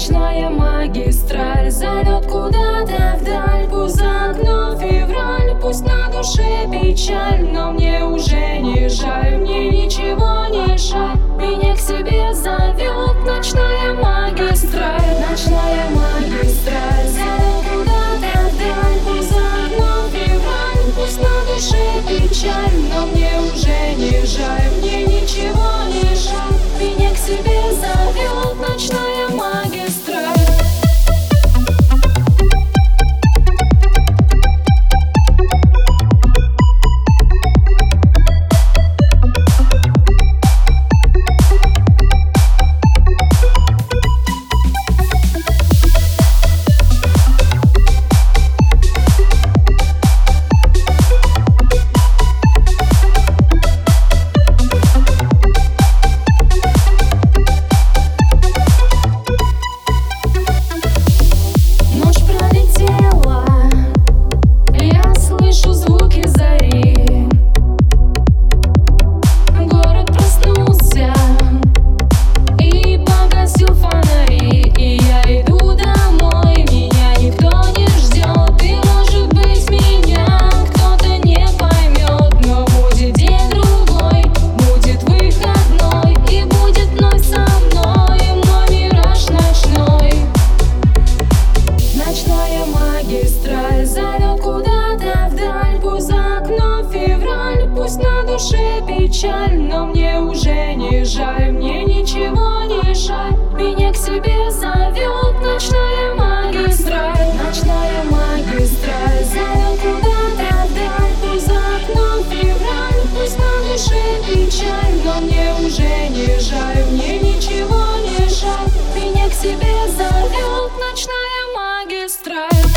Ночная магистраль, залет куда-то вдаль Пузак, но февраль, пусть на душе печаль Но мне уже не жаль, мне ничего не жаль. Меня к себе зовет ночная магистраль. Ночная печально, мне уже не жаль, мне ничего не жаль, меня к себе зовет ночная магистраль, ночная магистраль, зовет куда-то вдаль, за окном февраль, пусть на душе печаль, но мне уже не жаль, мне ничего не жаль, меня к себе зовет ночная магистраль.